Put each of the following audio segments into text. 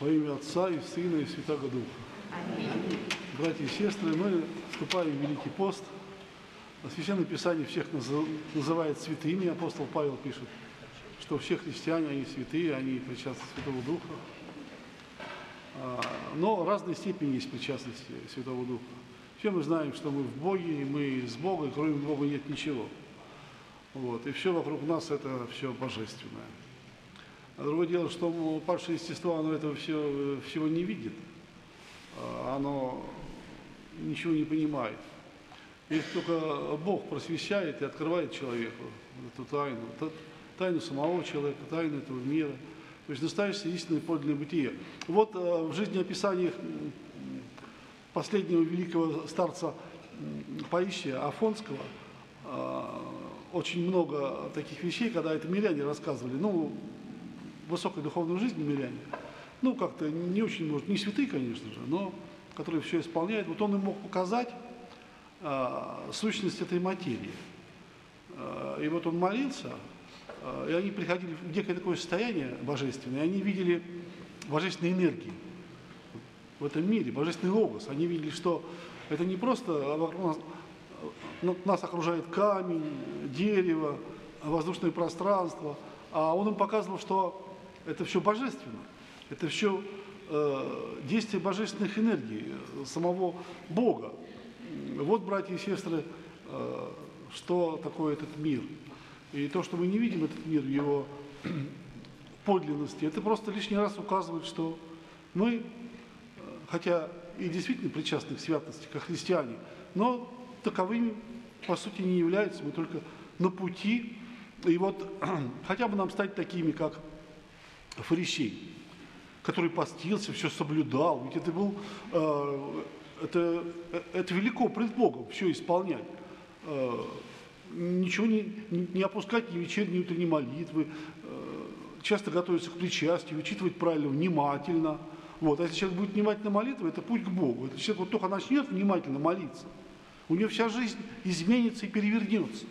Во имя Отца и Сына и Святого Духа. Братья и сестры, мы вступаем в Великий пост. Священное Писание всех называет святыми. Апостол Павел пишет, что все христиане, они святые, они причастны Святого Духа. А, но разной степени есть причастности Святого Духа. Все мы знаем, что мы в Боге, и мы с Бога, и кроме Бога нет ничего. Вот. И все вокруг нас это все божественное. Другое дело, что падшее естество, оно этого все, всего не видит. А, оно ничего не понимает. Если только Бог просвещает и открывает человеку эту тайну, тайну самого человека, тайну этого мира, то есть настоящее истинное подлинное бытие. Вот э, в жизнеописаниях последнего великого старца Паисия Афонского э, очень много таких вещей, когда это миряне рассказывали. Ну, высокой духовной жизни миряне, ну, как-то не очень, может, не святые, конечно же, но которые все исполняют. Вот он им мог показать а, сущность этой материи. А, и вот он молился, а, и они приходили в некое такое состояние божественное, и они видели божественные энергии в этом мире, божественный логос. Они видели, что это не просто нас, нас окружает камень, дерево, воздушное пространство, а он им показывал, что это все божественно, это все э, действие божественных энергий, э, самого Бога. Вот, братья и сестры, э, что такое этот мир. И то, что мы не видим этот мир в его подлинности, это просто лишний раз указывает, что мы, э, хотя и действительно причастны к святости, как христиане, но таковыми, по сути, не являются, мы только на пути. И вот хотя бы нам стать такими, как фарисей, который постился, все соблюдал. Ведь это был, э, это, это велико пред Богом, все исполнять. Э, ничего не, не опускать ни вечерней, ни утренней молитвы, э, часто готовиться к причастию, учитывать правильно, внимательно. Вот. А если человек будет внимательно молиться, это путь к Богу. Если человек вот только начнет внимательно молиться, у него вся жизнь изменится и перевернется.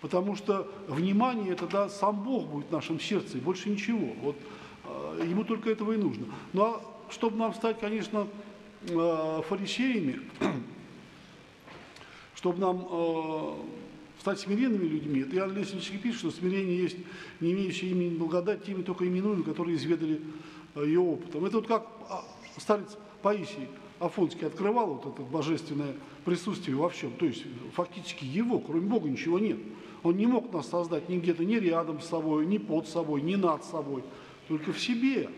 Потому что внимание это да, сам Бог будет в нашем сердце, и больше ничего. Вот э, ему только этого и нужно. Ну а чтобы нам стать, конечно, э, фарисеями, чтобы нам э, стать смиренными людьми, это Иоанн Лесович пишет, что смирение есть не имеющие имени благодать, теми только именуем, которые изведали э, ее опытом. Это вот как а, старец Паисий Афонский открывал вот это божественное присутствие во всем. То есть фактически его, кроме Бога, ничего нет. Он не мог нас создать ни где-то, ни рядом с собой, ни под собой, ни над собой, только в себе.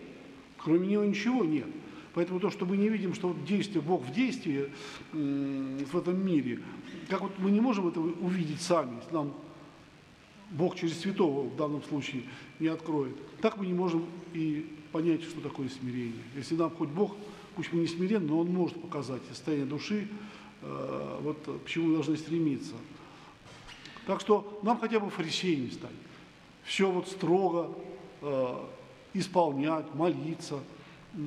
Кроме него ничего нет. Поэтому то, что мы не видим, что действие, Бог в действии в этом мире, как вот мы не можем это увидеть сами, если нам Бог через святого в данном случае не откроет, так мы не можем и понять, что такое смирение. Если нам хоть Бог, пусть не смиренны, но Он может показать состояние души, э, вот к чему мы должны стремиться. Так что нам хотя бы фарисеями стать. Все вот строго э, исполнять, молиться, э,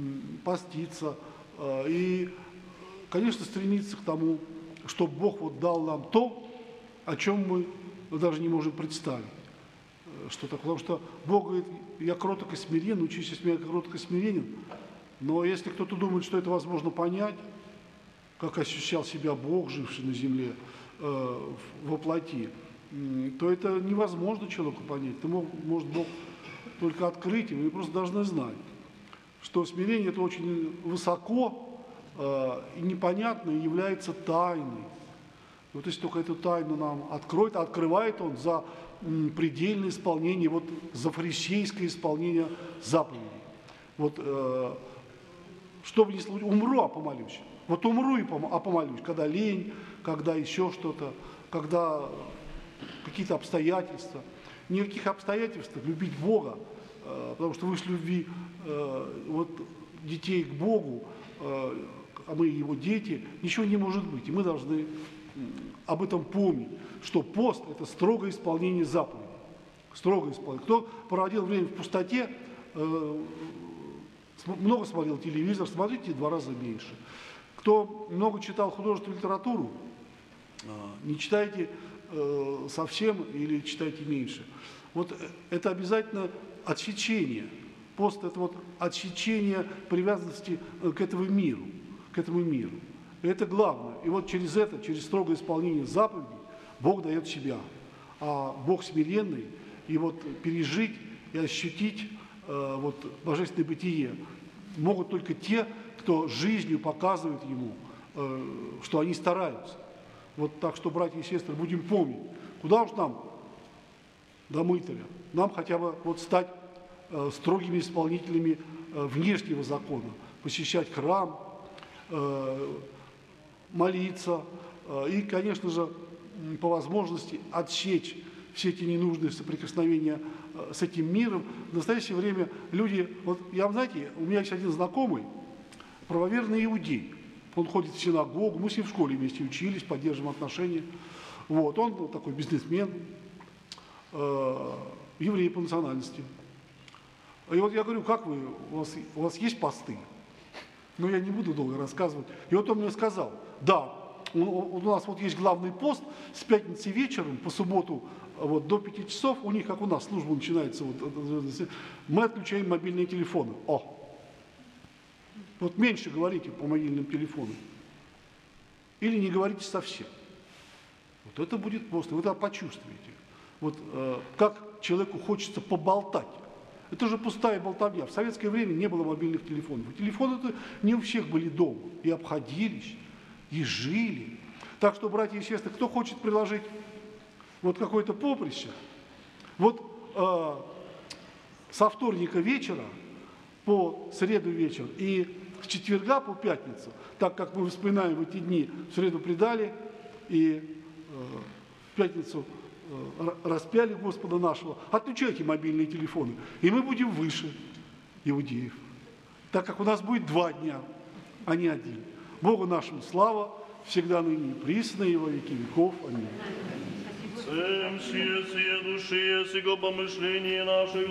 поститься. Э, и, конечно, стремиться к тому, чтобы Бог вот дал нам то, о чем мы даже не можем представить. Э, что так, потому что Бог говорит, я кроток и смирен, учись из меня кроток и смиренен. Но если кто-то думает, что это возможно понять, как ощущал себя Бог, живший на земле, э, во плоти, то это невозможно человеку понять. Это может Бог только открыть, и вы просто должны знать, что смирение это очень высоко э, и непонятно, и является тайной. И вот если только эту тайну нам откроет, открывает он за предельное исполнение, вот за фарисейское исполнение заповедей. Вот э, что бы ни случилось, умру, а помолюсь. Вот умру, и а помолюсь, когда лень, когда еще что-то, когда какие-то обстоятельства. Никаких обстоятельств любить Бога, э, потому что выше любви э, вот, детей к Богу, э, а мы его дети, ничего не может быть. И мы должны об этом помнить, что пост – это строгое исполнение заповедей. Строгое исполнение. Кто проводил время в пустоте, много смотрел телевизор, смотрите два раза меньше. Кто много читал художественную литературу, не читайте э, совсем или читайте меньше. Вот это обязательно отсечение Пост – это вот отсечение привязанности э, к этому миру, к этому миру. Это главное. И вот через это, через строгое исполнение заповедей, Бог дает себя. А Бог смиренный, и вот пережить и ощутить э, вот, божественное бытие. Могут только те, кто жизнью показывает ему, э, что они стараются. Вот так что, братья и сестры, будем помнить, куда уж нам? До мытаря, нам хотя бы вот стать э, строгими исполнителями э, внешнего закона, посещать храм, э, молиться э, и, конечно же, по возможности отсечь все эти ненужные соприкосновения э, с этим миром. В настоящее время люди, вот я, знаете, у меня есть один знакомый, правоверный иудей. Он ходит в синагогу, мы с ним в школе вместе учились, поддерживаем отношения. Вот, он такой бизнесмен, э, еврей по национальности. И вот я говорю, как вы, у вас, у вас есть посты? Но я не буду долго рассказывать. И вот он мне сказал, да, у, нас вот есть главный пост с пятницы вечером по субботу вот, до 5 часов, у них, как у нас, служба начинается, вот, мы отключаем мобильные телефоны. О, вот меньше говорите по мобильным телефонам. Или не говорите совсем. Вот это будет пост, вы это почувствуете. Вот э, как человеку хочется поболтать. Это же пустая болтовня. В советское время не было мобильных телефонов. Телефоны -то не у всех были дома. И обходились, и жили. Так что, братья и сестры, кто хочет приложить вот какое-то поприще, вот э, со вторника вечера по среду вечер и с четверга по пятницу, так как мы вспоминаем эти дни, в среду предали и э, в пятницу э, распяли Господа нашего, отключайте мобильные телефоны, и мы будем выше иудеев, так как у нас будет два дня, а не один. Богу нашему слава, всегда ныне присно, и во веки веков. Аминь. Всем сие души, сего помышления наших,